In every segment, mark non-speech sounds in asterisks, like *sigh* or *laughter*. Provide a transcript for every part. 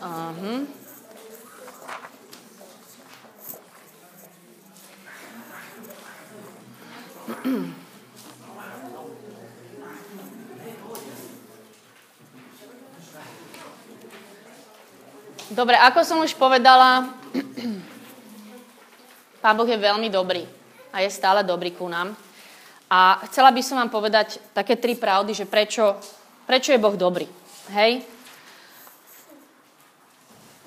Uh-huh. Dobre, ako som už povedala, *clears throat* Pán Boh je veľmi dobrý a je stále dobrý ku nám. A chcela by som vám povedať také tri pravdy, že prečo, prečo je Boh dobrý. Hej?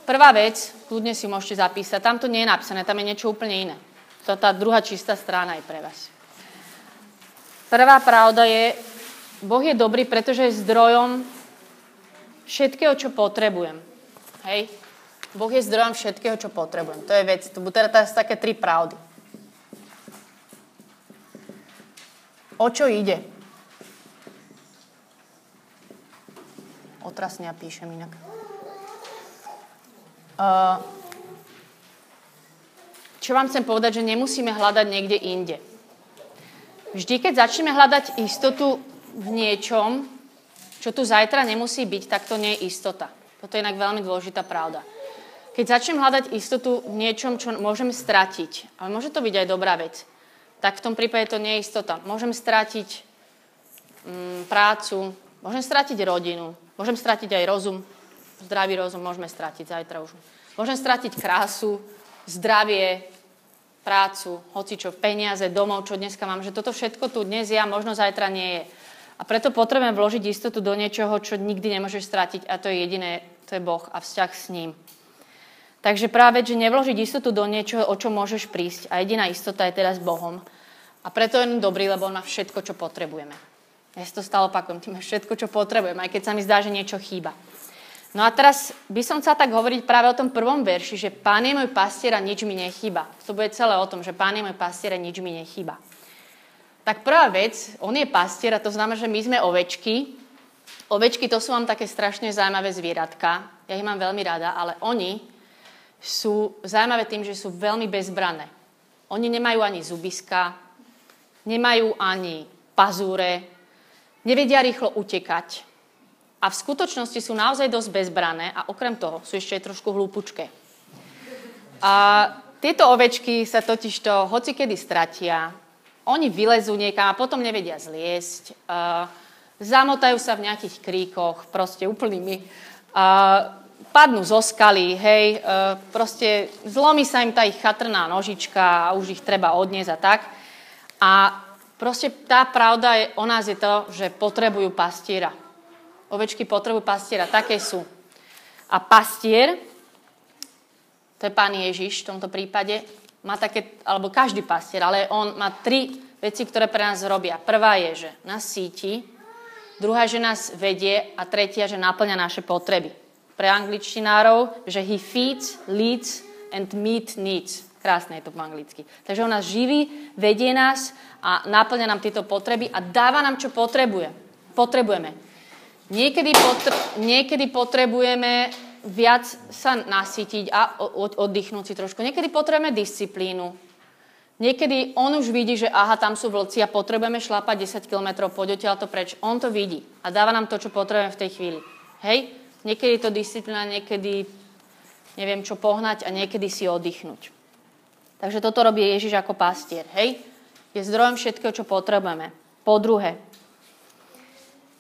Prvá vec, kľudne si môžete zapísať, tam to nie je napísané, tam je niečo úplne iné. To tá druhá čistá strana je pre vás. Prvá pravda je, Boh je dobrý, pretože je zdrojom všetkého, čo potrebujem. Hej? Boh je zdrojom všetkého, čo potrebujem. To je vec. To budú teda také tri pravdy. O čo ide? Otrasne ja píšem inak. Uh, čo vám chcem povedať, že nemusíme hľadať niekde inde. Vždy, keď začneme hľadať istotu v niečom, čo tu zajtra nemusí byť, tak to nie je istota. Toto je inak veľmi dôležitá pravda. Keď začnem hľadať istotu v niečom, čo môžem stratiť, ale môže to byť aj dobrá vec, tak v tom prípade to nie je istota. Môžem stratiť mm, prácu, môžem stratiť rodinu, môžem stratiť aj rozum, zdravý rozum môžeme stratiť zajtra už. Môžem stratiť krásu, zdravie, prácu, hocičo, peniaze, domov, čo dneska mám, že toto všetko tu dnes je a možno zajtra nie je. A preto potrebujeme vložiť istotu do niečoho, čo nikdy nemôžeš stratiť a to je jediné to je Boh a vzťah s ním. Takže práve, že nevložiť istotu do niečoho, o čo môžeš prísť. A jediná istota je teraz Bohom. A preto je on dobrý, lebo on má všetko, čo potrebujeme. Ja si to stále opakujem, ty všetko, čo potrebujem, aj keď sa mi zdá, že niečo chýba. No a teraz by som chcela tak hovoriť práve o tom prvom verši, že Pán je môj pastier a nič mi nechýba. To bude celé o tom, že Pán je môj pastier a nič mi nechýba. Tak prvá vec, on je pastier a to znamená, že my sme ovečky Ovečky to sú vám také strašne zaujímavé zvieratka. Ja ich mám veľmi rada, ale oni sú zaujímavé tým, že sú veľmi bezbrané. Oni nemajú ani zubiska, nemajú ani pazúre, nevedia rýchlo utekať. A v skutočnosti sú naozaj dosť bezbrané a okrem toho sú ešte trošku hlúpučké. A tieto ovečky sa totižto hocikedy stratia, oni vylezú niekam a potom nevedia zliesť. Uh, zamotajú sa v nejakých kríkoch, proste úplnými, uh, padnú zo skaly, hej, uh, proste zlomí sa im tá ich chatrná nožička a už ich treba odniesť a tak. A proste tá pravda je, o nás je to, že potrebujú pastiera. Ovečky potrebujú pastiera, také sú. A pastier, to je pán Ježiš v tomto prípade, má také, alebo každý pastier, ale on má tri veci, ktoré pre nás robia. Prvá je, že nás síti, druhá, že nás vedie a tretia, že naplňa naše potreby. Pre angličtinárov, že he feeds, leads and meet needs. Krásne je to po anglicky. Takže on nás živí, vedie nás a naplňa nám tieto potreby a dáva nám, čo potrebuje. potrebujeme. Niekedy, potr- niekedy potrebujeme viac sa nasytiť a oddychnúť si trošku. Niekedy potrebujeme disciplínu. Niekedy on už vidí, že aha, tam sú vlci a potrebujeme šlapať 10 km, poď to preč. On to vidí a dáva nám to, čo potrebujeme v tej chvíli. Hej? Niekedy to disciplína, niekedy neviem čo pohnať a niekedy si oddychnúť. Takže toto robí Ježiš ako pastier. Hej? Je zdrojom všetkého, čo potrebujeme. Po druhé,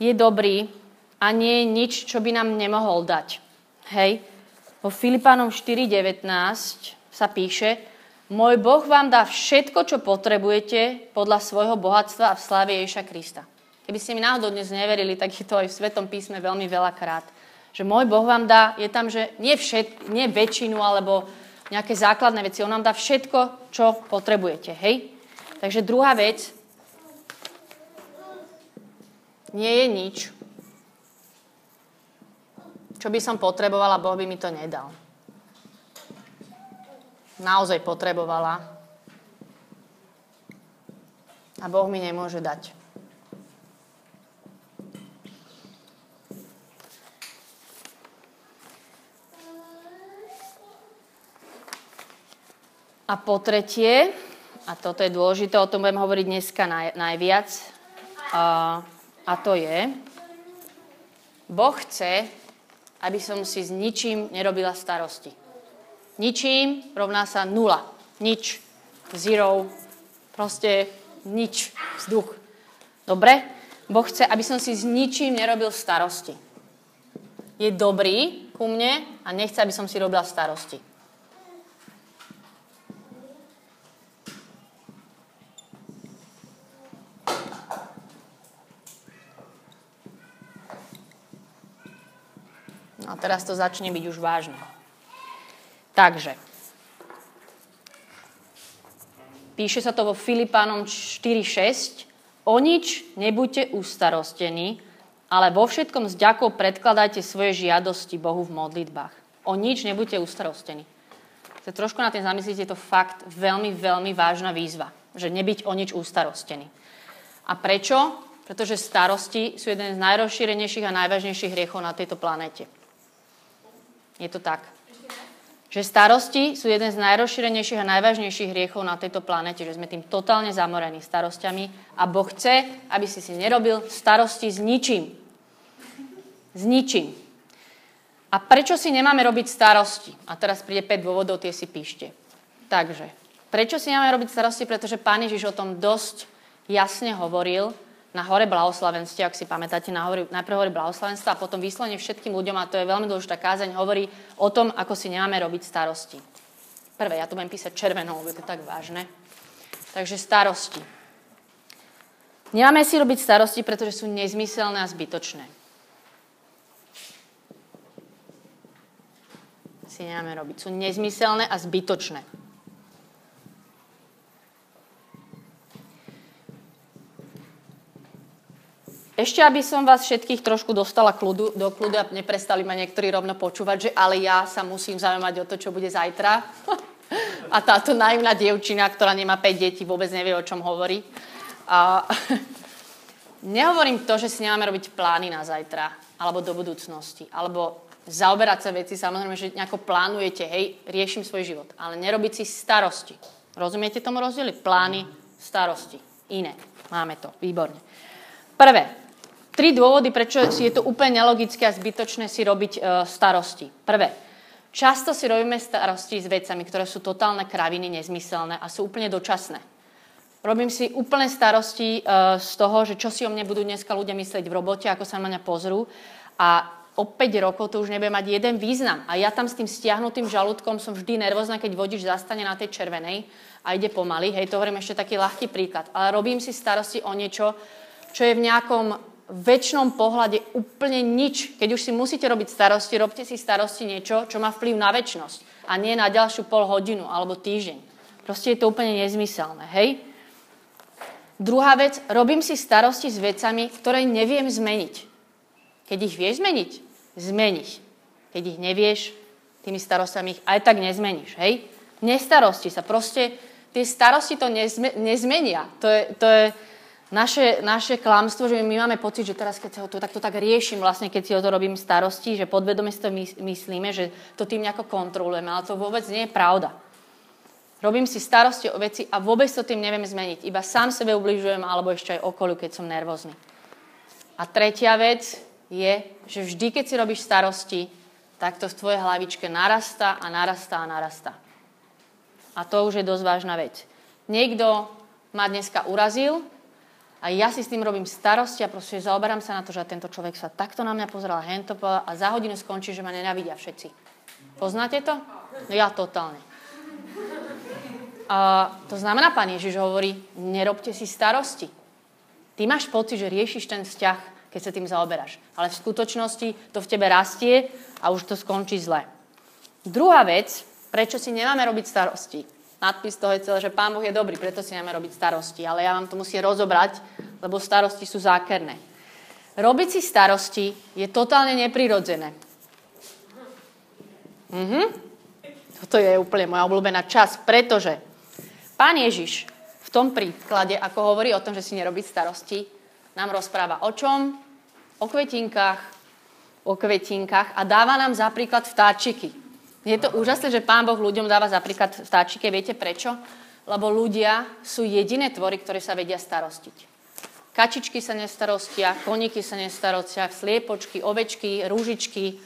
je dobrý a nie je nič, čo by nám nemohol dať. Hej? Vo Filipánom 4.19 sa píše, môj Boh vám dá všetko, čo potrebujete podľa svojho bohatstva a v sláve Ježiša Krista. Keby ste mi náhodou dnes neverili, tak je to aj v Svetom písme veľmi veľakrát. Že môj Boh vám dá, je tam, že nie, všet, nie väčšinu alebo nejaké základné veci. On vám dá všetko, čo potrebujete. Hej? Takže druhá vec, nie je nič, čo by som potrebovala, Boh by mi to nedal naozaj potrebovala. A Boh mi nemôže dať. A po tretie, a toto je dôležité, o tom budem hovoriť dneska naj, najviac, a, a to je, Boh chce, aby som si s ničím nerobila starosti. Ničím rovná sa nula. Nič. Zero. Proste nič. Vzduch. Dobre? Boh chce, aby som si s ničím nerobil starosti. Je dobrý ku mne a nechce, aby som si robila starosti. Teraz to začne byť už vážne. Takže, píše sa to vo Filipánom 4.6, o nič nebuďte ustarostení, ale vo všetkom s ďakou predkladajte svoje žiadosti Bohu v modlitbách. O nič nebuďte ustarostení. To trošku na tým zamyslíte, je to fakt veľmi, veľmi vážna výzva, že nebyť o nič ustarostený. A prečo? Pretože starosti sú jeden z najrozšírenejších a najvážnejších hriechov na tejto planéte. Je to tak. Že starosti sú jeden z najrozšírenejších a najvážnejších hriechov na tejto planete, že sme tým totálne zamorení starostiami a Boh chce, aby si si nerobil starosti s ničím. S ničím. A prečo si nemáme robiť starosti? A teraz príde 5 dôvodov, tie si píšte. Takže, prečo si nemáme robiť starosti? Pretože Pán Ježiš o tom dosť jasne hovoril na hore blahoslavenstve, ak si pamätáte, na hore, najprv hovorí blahoslavenstva a potom vyslovene všetkým ľuďom, a to je veľmi dôležitá kázeň, hovorí o tom, ako si nemáme robiť starosti. Prvé, ja tu budem písať červenou, lebo je to tak vážne. Takže starosti. Nemáme si robiť starosti, pretože sú nezmyselné a zbytočné. Si nemáme robiť. Sú nezmyselné a zbytočné. Ešte, aby som vás všetkých trošku dostala kľudu, do kľudu a neprestali ma niektorí rovno počúvať, že ale ja sa musím zaujímať o to, čo bude zajtra. *laughs* a táto naivná dievčina, ktorá nemá 5 detí, vôbec nevie, o čom hovorí. A *laughs* nehovorím to, že si nemáme robiť plány na zajtra, alebo do budúcnosti, alebo zaoberať sa veci, samozrejme, že nejako plánujete, hej, riešim svoj život, ale nerobiť si starosti. Rozumiete tomu rozdieli? Plány, starosti. Iné. Máme to. Výborne. Prvé, Tri dôvody, prečo si je to úplne nelogické a zbytočné si robiť e, starosti. Prvé, často si robíme starosti s vecami, ktoré sú totálne kraviny, nezmyselné a sú úplne dočasné. Robím si úplne starosti e, z toho, že čo si o mne budú dneska ľudia myslieť v robote, ako sa na mňa pozrú a o 5 rokov to už nebude mať jeden význam. A ja tam s tým stiahnutým žalúdkom som vždy nervózna, keď vodič zastane na tej červenej a ide pomaly. Hej, to hovorím ešte taký ľahký príklad. Ale robím si starosti o niečo, čo je v nejakom väčšnom pohľade úplne nič. Keď už si musíte robiť starosti, robte si starosti niečo, čo má vplyv na väčšnosť a nie na ďalšiu pol hodinu alebo týždeň. Proste je to úplne nezmyselné, hej? Druhá vec, robím si starosti s vecami, ktoré neviem zmeniť. Keď ich vieš zmeniť, zmeniť. Keď ich nevieš, tými starostami ich aj tak nezmeníš, hej? Nestarosti sa, proste tie starosti to nezme, nezmenia. To je, to je, naše, naše klamstvo, že my máme pocit, že teraz, keď sa to takto tak riešim, vlastne keď si o to robím starosti, že podvedome si to myslíme, že to tým nejako kontrolujeme, ale to vôbec nie je pravda. Robím si starosti o veci a vôbec to tým neviem zmeniť. Iba sám sebe ubližujem alebo ešte aj okoliu, keď som nervózny. A tretia vec je, že vždy, keď si robíš starosti, tak to v tvojej hlavičke narastá a narastá a narastá. A to už je dosť vážna vec. Niekto ma dneska urazil, a ja si s tým robím starosti a proste zaoberám sa na to, že tento človek sa takto na mňa pozrel a hento a za hodinu skončí, že ma nenavidia všetci. Poznáte to? No ja totálne. A to znamená, pán Ježiš hovorí, nerobte si starosti. Ty máš pocit, že riešiš ten vzťah, keď sa tým zaoberáš. Ale v skutočnosti to v tebe rastie a už to skončí zle. Druhá vec, prečo si nemáme robiť starosti, nadpis toho je celé, že Pán Boh je dobrý, preto si máme robiť starosti. Ale ja vám to musím rozobrať, lebo starosti sú zákerné. Robiť si starosti je totálne neprirodzené. Mhm. Toto je úplne moja obľúbená čas, pretože Pán Ježiš v tom príklade, ako hovorí o tom, že si nerobiť starosti, nám rozpráva o čom? O kvetinkách, o kvetinkách a dáva nám za príklad vtáčiky. Je to úžasné, že Pán Boh ľuďom dáva za príklad vtáčike. Viete prečo? Lebo ľudia sú jediné tvory, ktoré sa vedia starostiť. Kačičky sa nestarostia, koníky sa nestarostia, sliepočky, ovečky, rúžičky,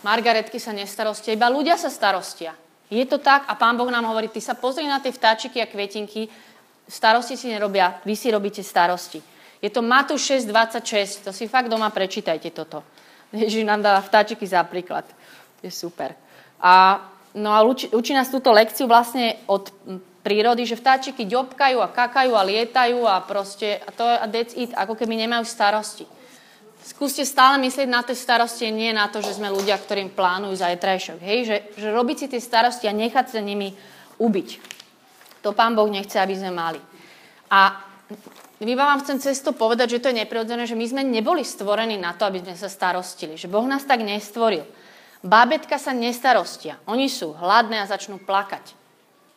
Margaretky sa nestarostia, iba ľudia sa starostia. Je to tak a pán Boh nám hovorí, ty sa pozri na tie vtáčiky a kvetinky, starosti si nerobia, vy si robíte starosti. Je to Matúš 6.26, to si fakt doma prečítajte toto. *laughs* Ježiš nám dáva vtáčiky za príklad. Je super. A, no a učí, učí nás túto lekciu vlastne od prírody, že vtáčiky ďobkajú a kakajú a lietajú a proste, a to a that's it, ako keby nemajú starosti. Skúste stále myslieť na tie starosti, nie na to, že sme ľudia, ktorým plánujú zajtrajšok. Hej? Že, že robiť si tie starosti a nechať sa nimi ubiť. To pán Boh nechce, aby sme mali. A iba vám chcem cez to povedať, že to je neprirodzené, že my sme neboli stvorení na to, aby sme sa starostili. Že Boh nás tak nestvoril. Bábetka sa nestarostia. Oni sú hladné a začnú plakať.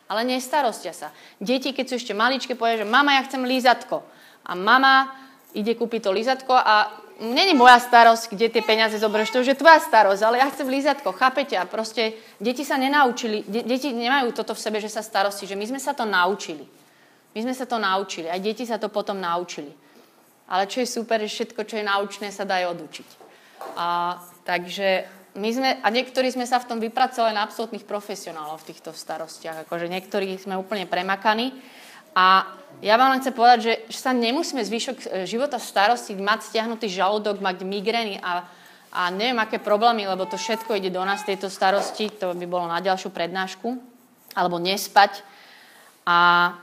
Ale nestarostia sa. Deti, keď sú ešte maličké, povedia, že mama, ja chcem lízatko. A mama ide kúpiť to lízatko a není moja starosť, kde tie peniaze zoberieš, to už je tvoja starosť, ale ja chcem lízatko, chápete? A proste deti sa nenaučili, de- deti nemajú toto v sebe, že sa starosti, že my sme sa to naučili. My sme sa to naučili, aj deti sa to potom naučili. Ale čo je super, že všetko, čo je naučné, sa dá aj odučiť. A, takže my sme, a niektorí sme sa v tom vypracovali na absolútnych profesionálov v týchto starostiach. Akože niektorí sme úplne premakaní. A ja vám len chcem povedať, že, sa nemusíme zvyšok e, života starosti mať stiahnutý žalúdok, mať migrény a, a neviem aké problémy, lebo to všetko ide do nás, tejto starosti, to by bolo na ďalšiu prednášku, alebo nespať. A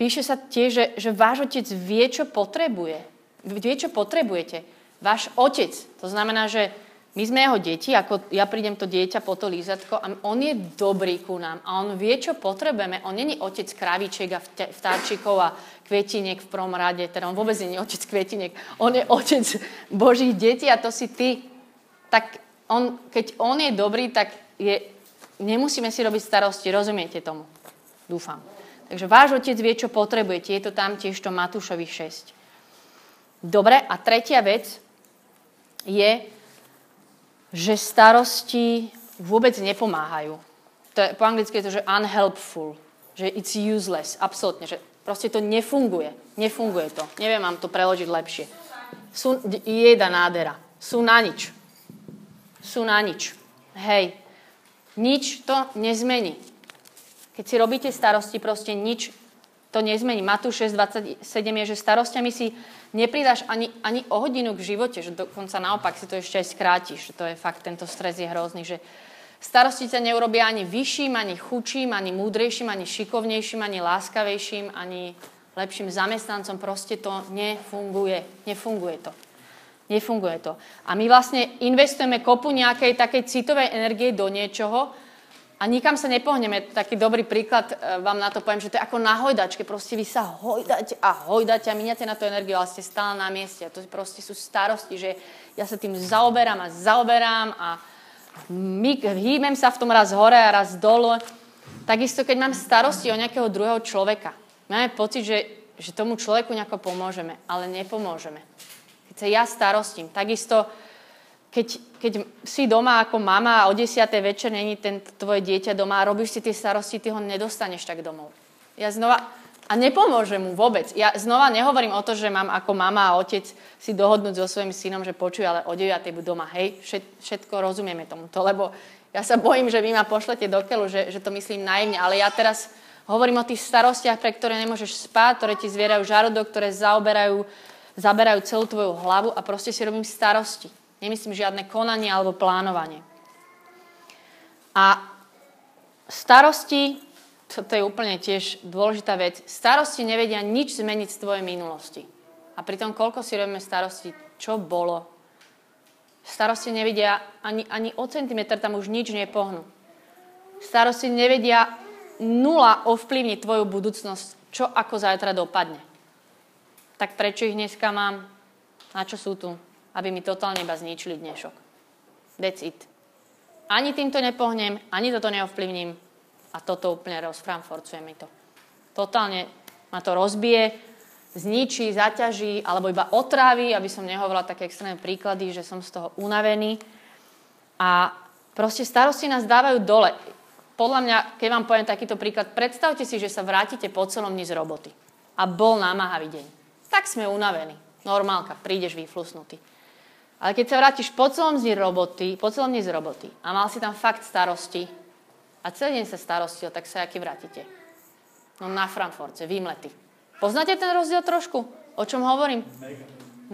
píše sa tiež, že, že váš otec vie, čo potrebuje. Vie, čo potrebujete. Váš otec. To znamená, že my sme jeho deti, ako ja prídem to dieťa po to lízatko a on je dobrý ku nám a on vie, čo potrebujeme. On není otec kravičiek a vtáčikov a kvetiniek v prvom rade, teda on vôbec nie otec kvetiniek, on je otec Božích detí a to si ty. Tak on, keď on je dobrý, tak je, nemusíme si robiť starosti, rozumiete tomu? Dúfam. Takže váš otec vie, čo potrebujete. Je to tam tiež to Matúšovi 6. Dobre, a tretia vec je, že starosti vôbec nepomáhajú. To je, po anglicky je to, že unhelpful, že it's useless, absolútne, že proste to nefunguje. Nefunguje to. Neviem vám to preložiť lepšie. Sú jeda nádera. Sú na nič. Sú na nič. Hej. Nič to nezmení. Keď si robíte starosti, proste nič to nezmení. Matúš 6.27 je, že starostiami si nepridáš ani, ani o hodinu k živote, že dokonca naopak si to ešte aj skrátiš. To je fakt, tento stres je hrozný, že starosti sa neurobia ani vyšším, ani chučím, ani múdrejším, ani šikovnejším, ani láskavejším, ani lepším zamestnancom. Proste to nefunguje. Nefunguje to. Nefunguje to. A my vlastne investujeme kopu nejakej takej citovej energie do niečoho, a nikam sa nepohneme. Taký dobrý príklad e, vám na to poviem, že to je ako na hojdačke. Proste vy sa hojdáte a hojdáte a miniate na to energiu, ale ste stále na mieste. A to proste sú starosti, že ja sa tým zaoberám a zaoberám a hýbem sa v tom raz hore a raz dole. Takisto, keď mám starosti o nejakého druhého človeka, máme pocit, že, že tomu človeku nejako pomôžeme, ale nepomôžeme. Keď sa ja starostím, takisto keď, keď si doma ako mama a o 10. večer není ten tvoje dieťa doma a robíš si tie starosti, ty ho nedostaneš tak domov. Ja znova, a nepomôže mu vôbec. Ja znova nehovorím o to, že mám ako mama a otec si dohodnúť so svojím synom, že počuj, ale o 9. buď doma. Hej, všetko rozumieme tomuto, lebo ja sa bojím, že vy ma pošlete do keľu, že, že to myslím naivne, ale ja teraz hovorím o tých starostiach, pre ktoré nemôžeš spať, ktoré ti zvierajú žarudok, ktoré zaoberajú, zaberajú celú tvoju hlavu a proste si robím starosti. Nemyslím žiadne konanie alebo plánovanie. A starosti, to je úplne tiež dôležitá vec, starosti nevedia nič zmeniť z tvojej minulosti. A pritom koľko si robíme starosti, čo bolo. Starosti nevedia ani, ani o centimetr tam už nič nepohnú. Starosti nevedia nula ovplyvniť tvoju budúcnosť, čo ako zajtra dopadne. Tak prečo ich dneska mám? Na čo sú tu? Aby mi totálne iba zničili dnešok. That's it. Ani týmto nepohnem, ani toto neovplyvním a toto úplne rozframforcuje mi to. Totálne ma to rozbije, zničí, zaťaží alebo iba otrávi, aby som nehovorila také extrémne príklady, že som z toho unavený. A proste starosti nás dávajú dole. Podľa mňa, keď vám poviem takýto príklad, predstavte si, že sa vrátite po celom dni z roboty a bol námahavý deň. Tak sme unavení. Normálka, prídeš vyflusnutý. Ale keď sa vrátiš po celom dni roboty, po celom dni z roboty a mal si tam fakt starosti a celý deň sa starostil, tak sa aký vrátite? No na Frankfurte, výmlety. Poznáte ten rozdiel trošku? O čom hovorím?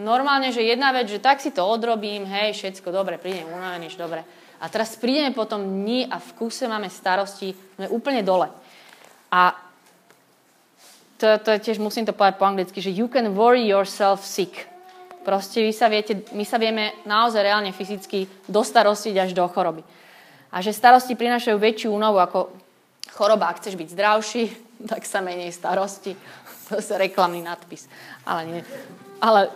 Normálne, že jedna vec, že tak si to odrobím, hej, všetko dobre, prídem unavený, dobre. A teraz prídeme potom dni a v kuse máme starosti, sme úplne dole. A to, to tiež, musím to povedať po anglicky, že you can worry yourself sick. Proste vy sa viete, my sa vieme naozaj reálne fyzicky dostarostiť až do choroby. A že starosti prinášajú väčšiu únovu ako choroba. Ak chceš byť zdravší, *laughs* tak sa menej starosti. *laughs* To je reklamný nadpis. Ale nie. Ale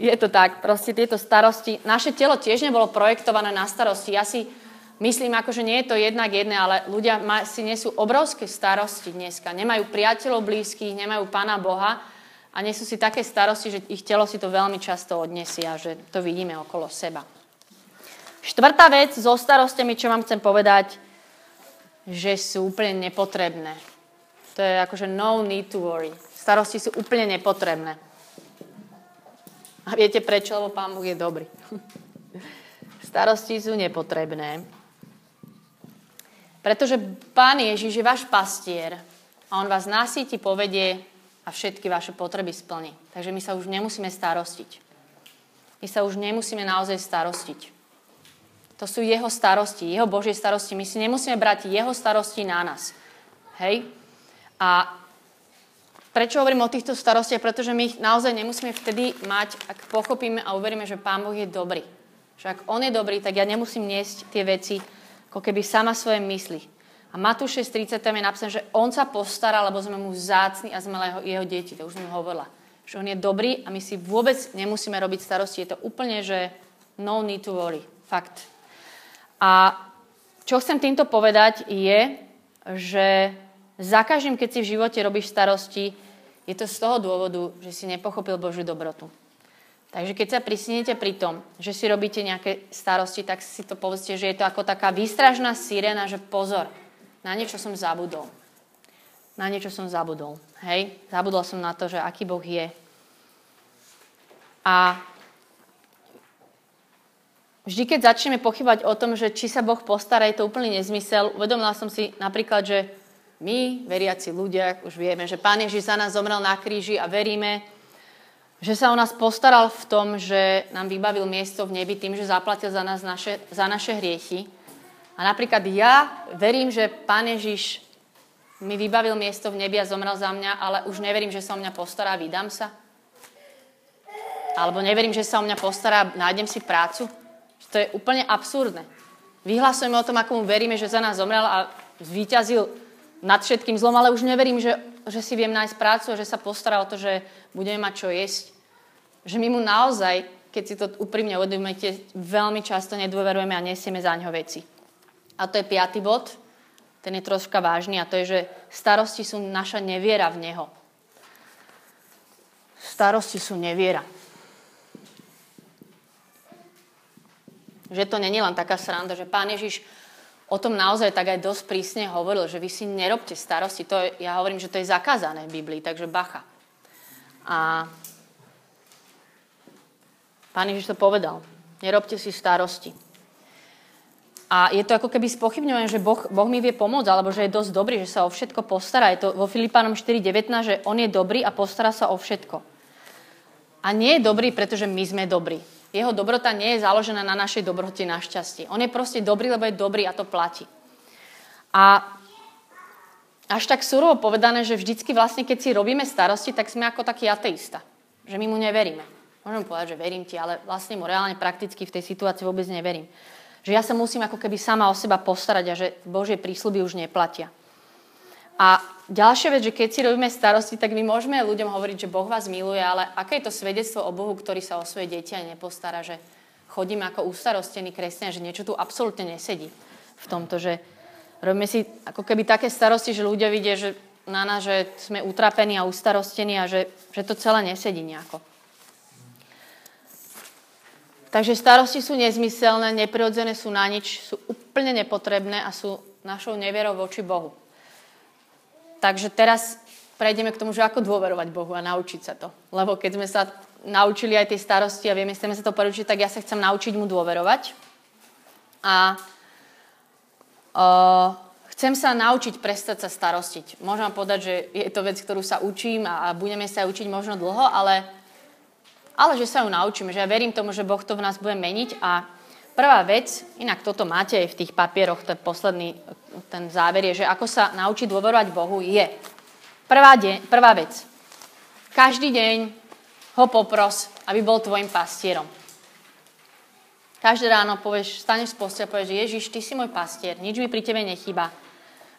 je to tak. Proste tieto starosti. Naše telo tiež nebolo projektované na starosti. Ja si myslím, ako, že nie je to jednak jedné, ale ľudia si nesú obrovské starosti dneska. Nemajú priateľov blízkych, nemajú Pána Boha a nie sú si také starosti, že ich telo si to veľmi často odnesie a že to vidíme okolo seba. Štvrtá vec so starostiami, čo vám chcem povedať, že sú úplne nepotrebné. To je akože no need to worry. Starosti sú úplne nepotrebné. A viete prečo? Lebo Pán Boh je dobrý. *laughs* Starosti sú nepotrebné. Pretože Pán Ježiš je váš pastier a On vás nasíti, povedie a všetky vaše potreby splní. Takže my sa už nemusíme starostiť. My sa už nemusíme naozaj starostiť. To sú jeho starosti, jeho Božie starosti. My si nemusíme brať jeho starosti na nás. Hej? A prečo hovorím o týchto starostiach? Pretože my ich naozaj nemusíme vtedy mať, ak pochopíme a uveríme, že Pán Boh je dobrý. Že ak On je dobrý, tak ja nemusím niesť tie veci ako keby sama svoje mysli. A Matúš 6.30 tam je napísané, že on sa postará, lebo sme mu zácni a sme jeho, jeho deti. To už som hovorila. Že on je dobrý a my si vôbec nemusíme robiť starosti. Je to úplne, že no need to worry. Fakt. A čo chcem týmto povedať je, že za každým, keď si v živote robíš starosti, je to z toho dôvodu, že si nepochopil Božiu dobrotu. Takže keď sa prisnete pri tom, že si robíte nejaké starosti, tak si to povedzte, že je to ako taká výstražná sirena, že pozor, na niečo som zabudol. Na niečo som zabudol. Hej? Zabudol som na to, že aký Boh je. A vždy, keď začneme pochybať o tom, že či sa Boh postará, je to úplný nezmysel. Uvedomila som si napríklad, že my, veriaci ľudia, už vieme, že Pán Ježiš za nás zomrel na kríži a veríme, že sa o nás postaral v tom, že nám vybavil miesto v nebi tým, že zaplatil za nás naše, za naše hriechy. A napríklad ja verím, že Pán Ježiš mi vybavil miesto v nebi a zomrel za mňa, ale už neverím, že sa o mňa postará vydám sa. Alebo neverím, že sa o mňa postará a nájdem si prácu. To je úplne absurdné. Vyhlasujeme o tom, ako mu veríme, že za nás zomrel a zvíťazil nad všetkým zlom, ale už neverím, že, že si viem nájsť prácu a že sa postará o to, že budeme mať čo jesť. Že my mu naozaj, keď si to úprimne uvedomujete, veľmi často nedôverujeme a nesieme za ňo veci. A to je piatý bod, ten je troška vážny a to je, že starosti sú naša neviera v Neho. Starosti sú neviera. Že to není len taká sranda, že Pán Ježiš o tom naozaj tak aj dosť prísne hovoril, že vy si nerobte starosti. To je, ja hovorím, že to je zakázané v Biblii, takže bacha. A Pán Ježiš to povedal. Nerobte si starosti. A je to ako keby spochybňované, že boh, boh mi vie pomôcť, alebo že je dosť dobrý, že sa o všetko postará. Je to vo Filipánom 4.19, že on je dobrý a postará sa o všetko. A nie je dobrý, pretože my sme dobrí. Jeho dobrota nie je založená na našej dobrote, na šťastie. On je proste dobrý, lebo je dobrý a to platí. A až tak surovo povedané, že vždycky vlastne, keď si robíme starosti, tak sme ako taký ateista. Že my mu neveríme. Môžem povedať, že verím ti, ale vlastne mu reálne prakticky v tej situácii vôbec neverím. Že ja sa musím ako keby sama o seba postarať a že Božie prísľuby už neplatia. A ďalšia vec, že keď si robíme starosti, tak my môžeme ľuďom hovoriť, že Boh vás miluje, ale aké je to svedectvo o Bohu, ktorý sa o svoje deti aj nepostará, že chodíme ako ustarostení kresťania, že niečo tu absolútne nesedí v tomto, že robíme si ako keby také starosti, že ľudia vidia, že na nás, že sme utrapení a ustarostení a že, že to celé nesedí nejako. Takže starosti sú nezmyselné, neprirodzené sú na nič, sú úplne nepotrebné a sú našou nevierou voči Bohu. Takže teraz prejdeme k tomu, že ako dôverovať Bohu a naučiť sa to. Lebo keď sme sa naučili aj tej starosti a vieme, chceme sa to poručiť, tak ja sa chcem naučiť mu dôverovať. A uh, chcem sa naučiť prestať sa starostiť. Môžem povedať, že je to vec, ktorú sa učím a budeme sa učiť možno dlho, ale, ale že sa ju naučíme, že ja verím tomu, že Boh to v nás bude meniť a prvá vec, inak toto máte aj v tých papieroch, ten posledný, ten záver je, že ako sa naučiť dôverovať Bohu je. Prvá, deň, prvá vec. Každý deň ho popros, aby bol tvojim pastierom. Každé ráno povieš, staneš z postia a povieš, Ježiš, ty si môj pastier, nič mi pri tebe nechýba.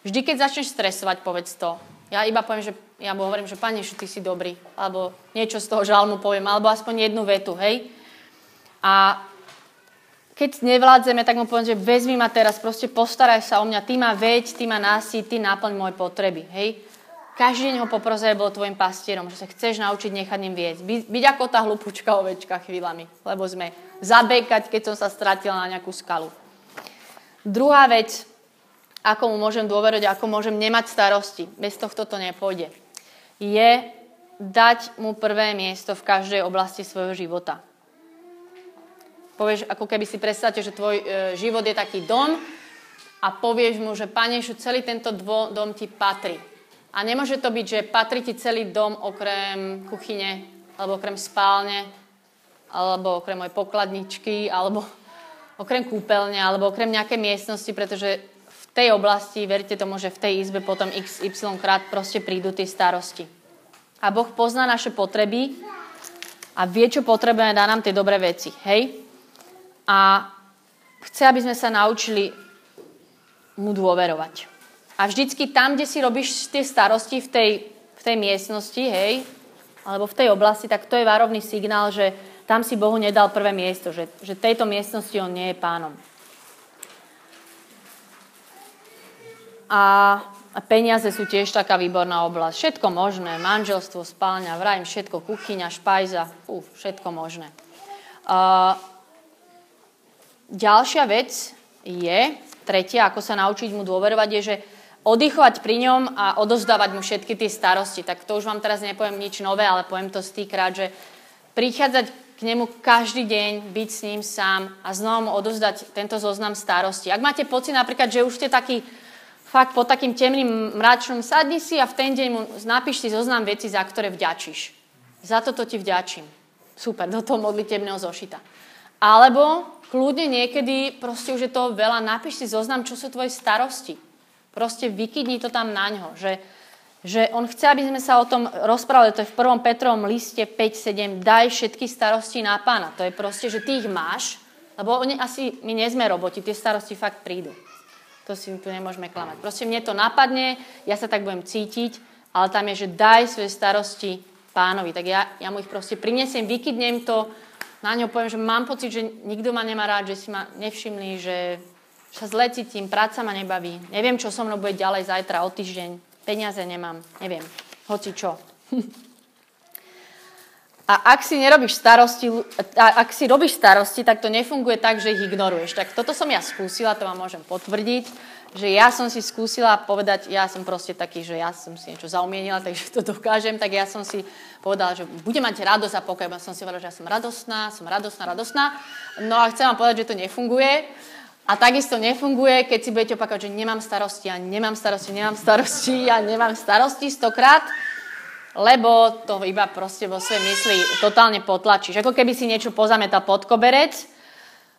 Vždy, keď začneš stresovať, povedz to. Ja iba poviem, že ja mu hovorím, že Pane, ty si dobrý. Alebo niečo z toho žalmu poviem, alebo aspoň jednu vetu, hej. A keď nevládzeme, tak mu poviem, že vezmi ma teraz, proste postaraj sa o mňa, ty ma veď, ty ma násí, ty náplň moje potreby, hej. Každý deň ho poprozaj bol tvojim pastierom, že sa chceš naučiť nechať ním viesť. By, byť ako tá hlupúčka ovečka chvíľami, lebo sme zabekať, keď som sa stratila na nejakú skalu. Druhá vec, ako mu môžem dôverovať, ako môžem nemať starosti, bez tohto to nepôjde, je dať mu prvé miesto v každej oblasti svojho života. Povieš, ako keby si predstavte, že tvoj e, život je taký dom a povieš mu, že panešu, celý tento dvo, dom ti patrí. A nemôže to byť, že patrí ti celý dom okrem kuchyne, alebo okrem spálne, alebo okrem mojej pokladničky, alebo okrem kúpeľne, alebo okrem nejakej miestnosti, pretože tej oblasti, verte tomu, že v tej izbe potom XY krát proste prídu tie starosti. A Boh pozná naše potreby a vie, čo potrebujeme, dá nám tie dobré veci. Hej? A chce, aby sme sa naučili mu dôverovať. A vždycky tam, kde si robíš tie starosti v tej, v tej miestnosti, hej, alebo v tej oblasti, tak to je varovný signál, že tam si Bohu nedal prvé miesto, že, že tejto miestnosti on nie je pánom. A, peniaze sú tiež taká výborná oblasť. Všetko možné, manželstvo, spálňa, vrajím, všetko, kuchyňa, špajza, uf, všetko možné. Uh, ďalšia vec je, tretia, ako sa naučiť mu dôverovať, je, že oddychovať pri ňom a odozdávať mu všetky tie starosti. Tak to už vám teraz nepoviem nič nové, ale poviem to stýkrát, že prichádzať k nemu každý deň, byť s ním sám a znova mu odozdať tento zoznam starosti. Ak máte pocit napríklad, že už ste taký fakt pod takým temným mračnom, sadni si a v ten deň mu napíš si zoznam veci, za ktoré vďačíš. Za toto ti vďačím. Super, do toho modlitebného zošita. Alebo kľudne niekedy, proste už je toho veľa, napíš si zoznam, čo sú tvoje starosti. Proste vykydni to tam na ňo. Že, že on chce, aby sme sa o tom rozprávali. To je v 1. Petrovom liste 5.7. Daj všetky starosti na pána. To je proste, že ty ich máš, lebo oni, asi my nie sme roboti, tie starosti fakt prídu. To si tu nemôžeme klamať. Proste mne to napadne, ja sa tak budem cítiť, ale tam je, že daj svoje starosti pánovi. Tak ja, ja mu ich proste prinesiem, vykydnem to, na ňo poviem, že mám pocit, že nikto ma nemá rád, že si ma nevšimli, že sa zle cítim, práca ma nebaví, neviem, čo so mnou bude ďalej zajtra, o týždeň, peniaze nemám, neviem, hoci čo. *laughs* A ak si nerobíš starosti, ak si robíš starosti, tak to nefunguje tak, že ich ignoruješ. Tak toto som ja skúsila, to vám môžem potvrdiť, že ja som si skúsila povedať, ja som proste taký, že ja som si niečo zaumienila, takže to dokážem, tak ja som si povedala, že budem mať radosť a pokoj. Ja som si povedala, že ja som radostná, som radostná, radostná. No a chcem vám povedať, že to nefunguje. A takisto nefunguje, keď si budete opakovať, že nemám starosti a nemám starosti, nemám starosti a nemám starosti stokrát, lebo to iba proste vo svojej mysli totálne potlačíš. Ako keby si niečo pozametal pod koberec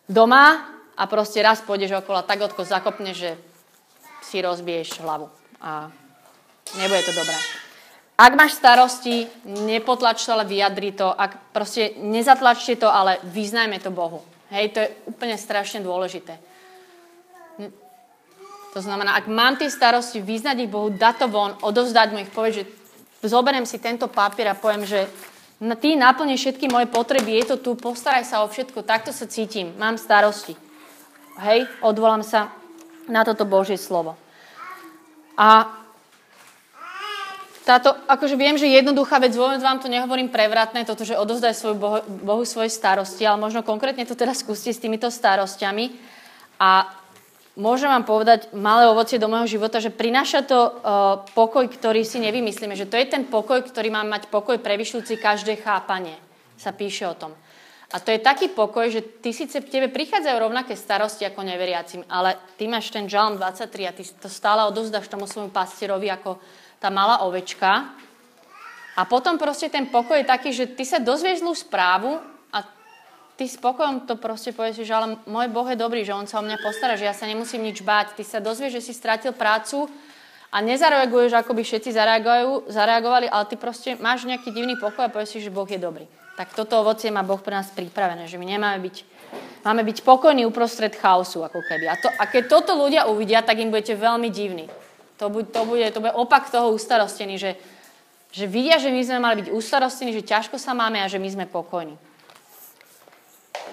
doma a proste raz pôjdeš okolo tak odko zakopne, že si rozbiješ hlavu. A nebude to dobré. Ak máš starosti, nepotlač to, ale vyjadri to. Ak proste nezatlačte to, ale vyznajme to Bohu. Hej, to je úplne strašne dôležité. To znamená, ak mám tie starosti, vyznať ich Bohu, dať to von, odovzdať mu ich, povedať, že zoberiem si tento papier a poviem, že ty naplníš všetky moje potreby, je to tu, postaraj sa o všetko, takto sa cítim, mám starosti. Hej, odvolám sa na toto Božie slovo. A táto, akože viem, že jednoduchá vec, vôbec vám to nehovorím prevratné, toto, že odozdaj svoju Bohu, Bohu svoje starosti, ale možno konkrétne to teraz skúste s týmito starostiami. A môžem vám povedať malé ovocie do môjho života, že prináša to uh, pokoj, ktorý si nevymyslíme. Že to je ten pokoj, ktorý má mať pokoj prevyšľujúci každé chápanie. sa píše o tom. A to je taký pokoj, že ty síce tebe prichádzajú rovnaké starosti ako neveriacim, ale ty máš ten žalm 23 a ty to stále odozdaš tomu svojmu pastierovi ako tá malá ovečka. A potom proste ten pokoj je taký, že ty sa dozvieš zlú správu ty spokojom to proste povieš, že ale môj Boh je dobrý, že on sa o mňa postará, že ja sa nemusím nič báť. Ty sa dozvieš, že si stratil prácu a nezareaguješ, ako by všetci zareagovali, ale ty proste máš nejaký divný pokoj a povieš si, že Boh je dobrý tak toto ovocie má Boh pre nás pripravené, že my nemáme byť, máme byť pokojní uprostred chaosu, ako keby. A, to, a keď toto ľudia uvidia, tak im budete veľmi divní. To, bude, to, bude, to bude opak toho ustarostený, že, že vidia, že my sme mali byť ustarostení, že ťažko sa máme a že my sme pokojní.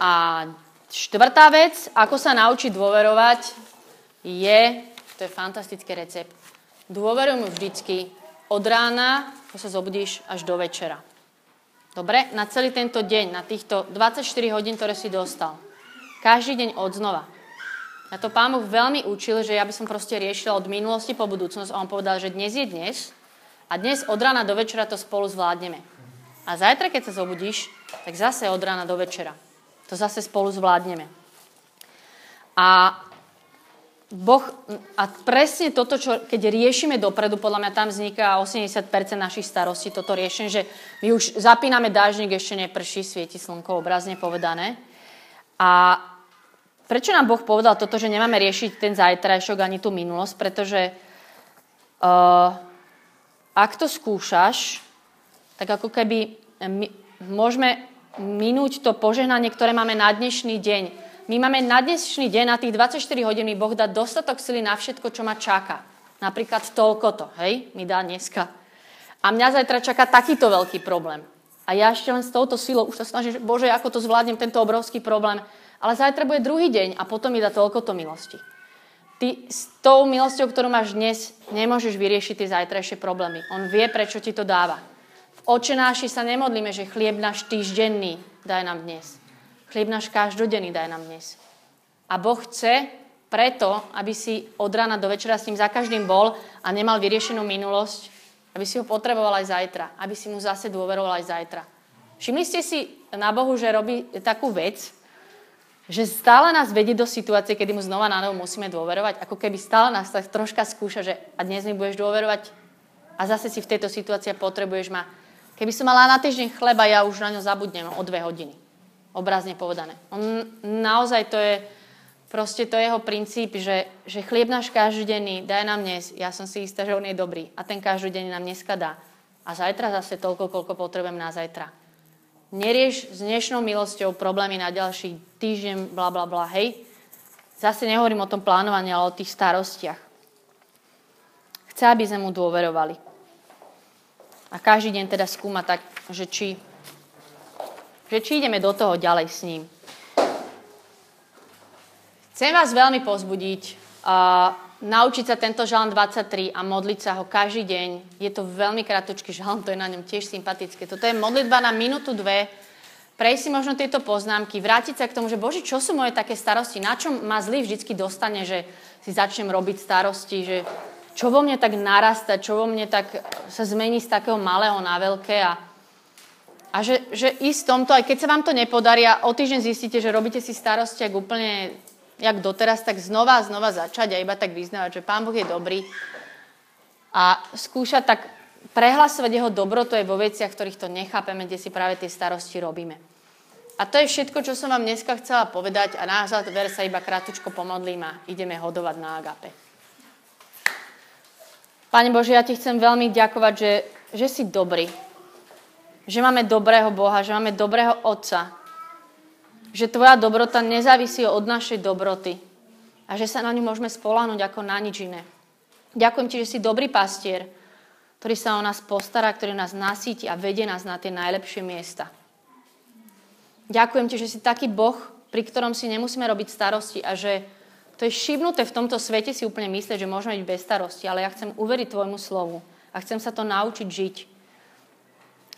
A štvrtá vec, ako sa naučiť dôverovať, je, to je fantastický recept, dôveruj mu vždycky od rána, ako sa zobudíš, až do večera. Dobre? Na celý tento deň, na týchto 24 hodín, ktoré si dostal. Každý deň od znova. Ja to pán Boh veľmi učil, že ja by som proste riešila od minulosti po budúcnosť a on povedal, že dnes je dnes a dnes od rána do večera to spolu zvládneme. A zajtra, keď sa zobudíš, tak zase od rána do večera. To zase spolu zvládneme. A Boh, a presne toto, čo, keď riešime dopredu, podľa mňa tam vzniká 80% našich starostí, toto riešenie, že my už zapíname dážnik, ešte neprší, svieti slnko, obrazne povedané. A prečo nám Boh povedal toto, že nemáme riešiť ten zajtrajšok ani tú minulosť? Pretože uh, ak to skúšaš, tak ako keby my, môžeme minúť to požehnanie, ktoré máme na dnešný deň my máme na dnešný deň, na tých 24 hodín, Boh dá dostatok sily na všetko, čo ma čaká. Napríklad toľko to, hej, mi dá dneska. A mňa zajtra čaká takýto veľký problém. A ja ešte len s touto silou už sa snažím, že Bože, ako to zvládnem, tento obrovský problém. Ale zajtra bude druhý deň a potom mi dá toľko to milosti. Ty s tou milosťou, ktorú máš dnes, nemôžeš vyriešiť tie zajtrajšie problémy. On vie, prečo ti to dáva. Očenáši sa nemodlíme, že chlieb náš týždenný daj nám dnes. Chlieb náš každodenný daj nám dnes. A Boh chce preto, aby si od rána do večera s ním za každým bol a nemal vyriešenú minulosť, aby si ho potreboval aj zajtra, aby si mu zase dôveroval aj zajtra. Všimli ste si na Bohu, že robí takú vec, že stále nás vedie do situácie, kedy mu znova na novo musíme dôverovať, ako keby stále nás tak troška skúša, že a dnes mi budeš dôverovať a zase si v tejto situácii potrebuješ ma. Keby som mala na týždeň chleba, ja už na ňo zabudnem o dve hodiny obrazne povedané. On naozaj to je proste to jeho princíp, že, že chlieb náš každodenný daj nám dnes, ja som si istá, že on je dobrý a ten každodenný nám dneska dá. A zajtra zase toľko, koľko potrebujem na zajtra. Nerieš s dnešnou milosťou problémy na ďalší týždeň, bla bla bla, hej. Zase nehovorím o tom plánovaní, ale o tých starostiach. Chce, aby sme mu dôverovali. A každý deň teda skúma tak, že či že či ideme do toho ďalej s ním. Chcem vás veľmi pozbudiť a naučiť sa tento žalm 23 a modliť sa ho každý deň. Je to veľmi krátky žalm, to je na ňom tiež sympatické. Toto je modlitba na minútu, dve. Prejsť si možno tieto poznámky, vrátiť sa k tomu, že Bože, čo sú moje také starosti? Na čom ma zlý vždycky dostane, že si začnem robiť starosti, že čo vo mne tak narasta, čo vo mne tak sa zmení z takého malého na veľké a a že, že ísť tomto, aj keď sa vám to nepodarí a o týždeň zistíte, že robíte si starosti ak úplne jak doteraz, tak znova a znova začať a iba tak vyznávať, že Pán Boh je dobrý a skúšať tak prehlasovať jeho dobrotu aj vo veciach, ktorých to nechápeme, kde si práve tie starosti robíme. A to je všetko, čo som vám dneska chcela povedať a na záver sa iba krátko pomodlím a ideme hodovať na agape. Pane Bože, ja ti chcem veľmi ďakovať, že, že si dobrý, že máme dobrého Boha, že máme dobrého Otca. Že tvoja dobrota nezávisí od našej dobroty. A že sa na ňu môžeme spoláhnuť ako na nič iné. Ďakujem ti, že si dobrý pastier, ktorý sa o nás postará, ktorý nás nasíti a vedie nás na tie najlepšie miesta. Ďakujem ti, že si taký Boh, pri ktorom si nemusíme robiť starosti a že to je šibnuté v tomto svete si úplne myslieť, že môžeme byť bez starosti, ale ja chcem uveriť tvojmu slovu a chcem sa to naučiť žiť.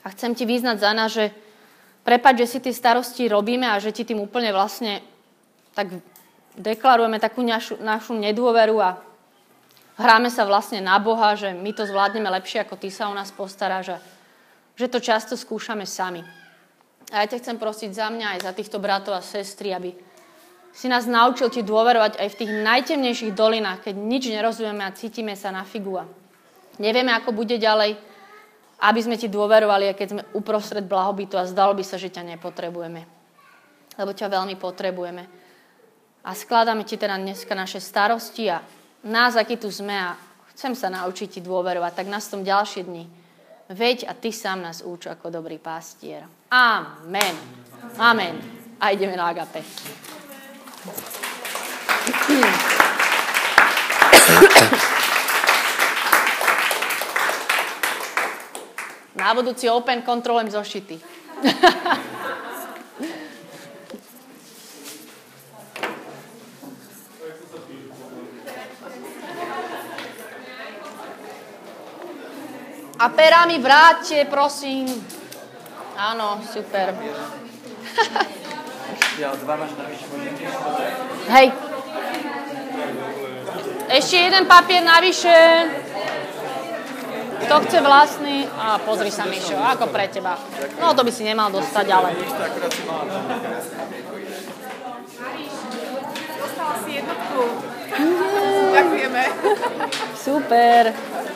A chcem ti význať za nás, že prepať, že si tie starosti robíme a že ti tým úplne vlastne tak deklarujeme takú našu, našu nedôveru a hráme sa vlastne na Boha, že my to zvládneme lepšie, ako ty sa o nás postaráš a že to často skúšame sami. A ja ťa chcem prosiť za mňa aj za týchto bratov a sestry, aby si nás naučil ti dôverovať aj v tých najtemnejších dolinách, keď nič nerozumieme a cítime sa na figu a nevieme, ako bude ďalej, aby sme ti dôverovali, aj keď sme uprostred blahobytu a zdalo by sa, že ťa nepotrebujeme. Lebo ťa veľmi potrebujeme. A skladáme ti teda dneska naše starosti a nás, aký tu sme a chcem sa naučiť ti dôverovať, tak nás tom ďalšie dni veď a ty sám nás uč ako dobrý pastier. Amen. Amen. A ideme na agape. Na budúci open kontrolujem zošity. A perami vráťte, prosím. Áno, super. Ja dva máš navyše Hej. Ešte jeden papier navyše. Kto chce vlastný? A pozri sa, Mišo, ako pre teba. No, to by si nemal dostať, ale... Dostala si jednotku. Ďakujeme. Super.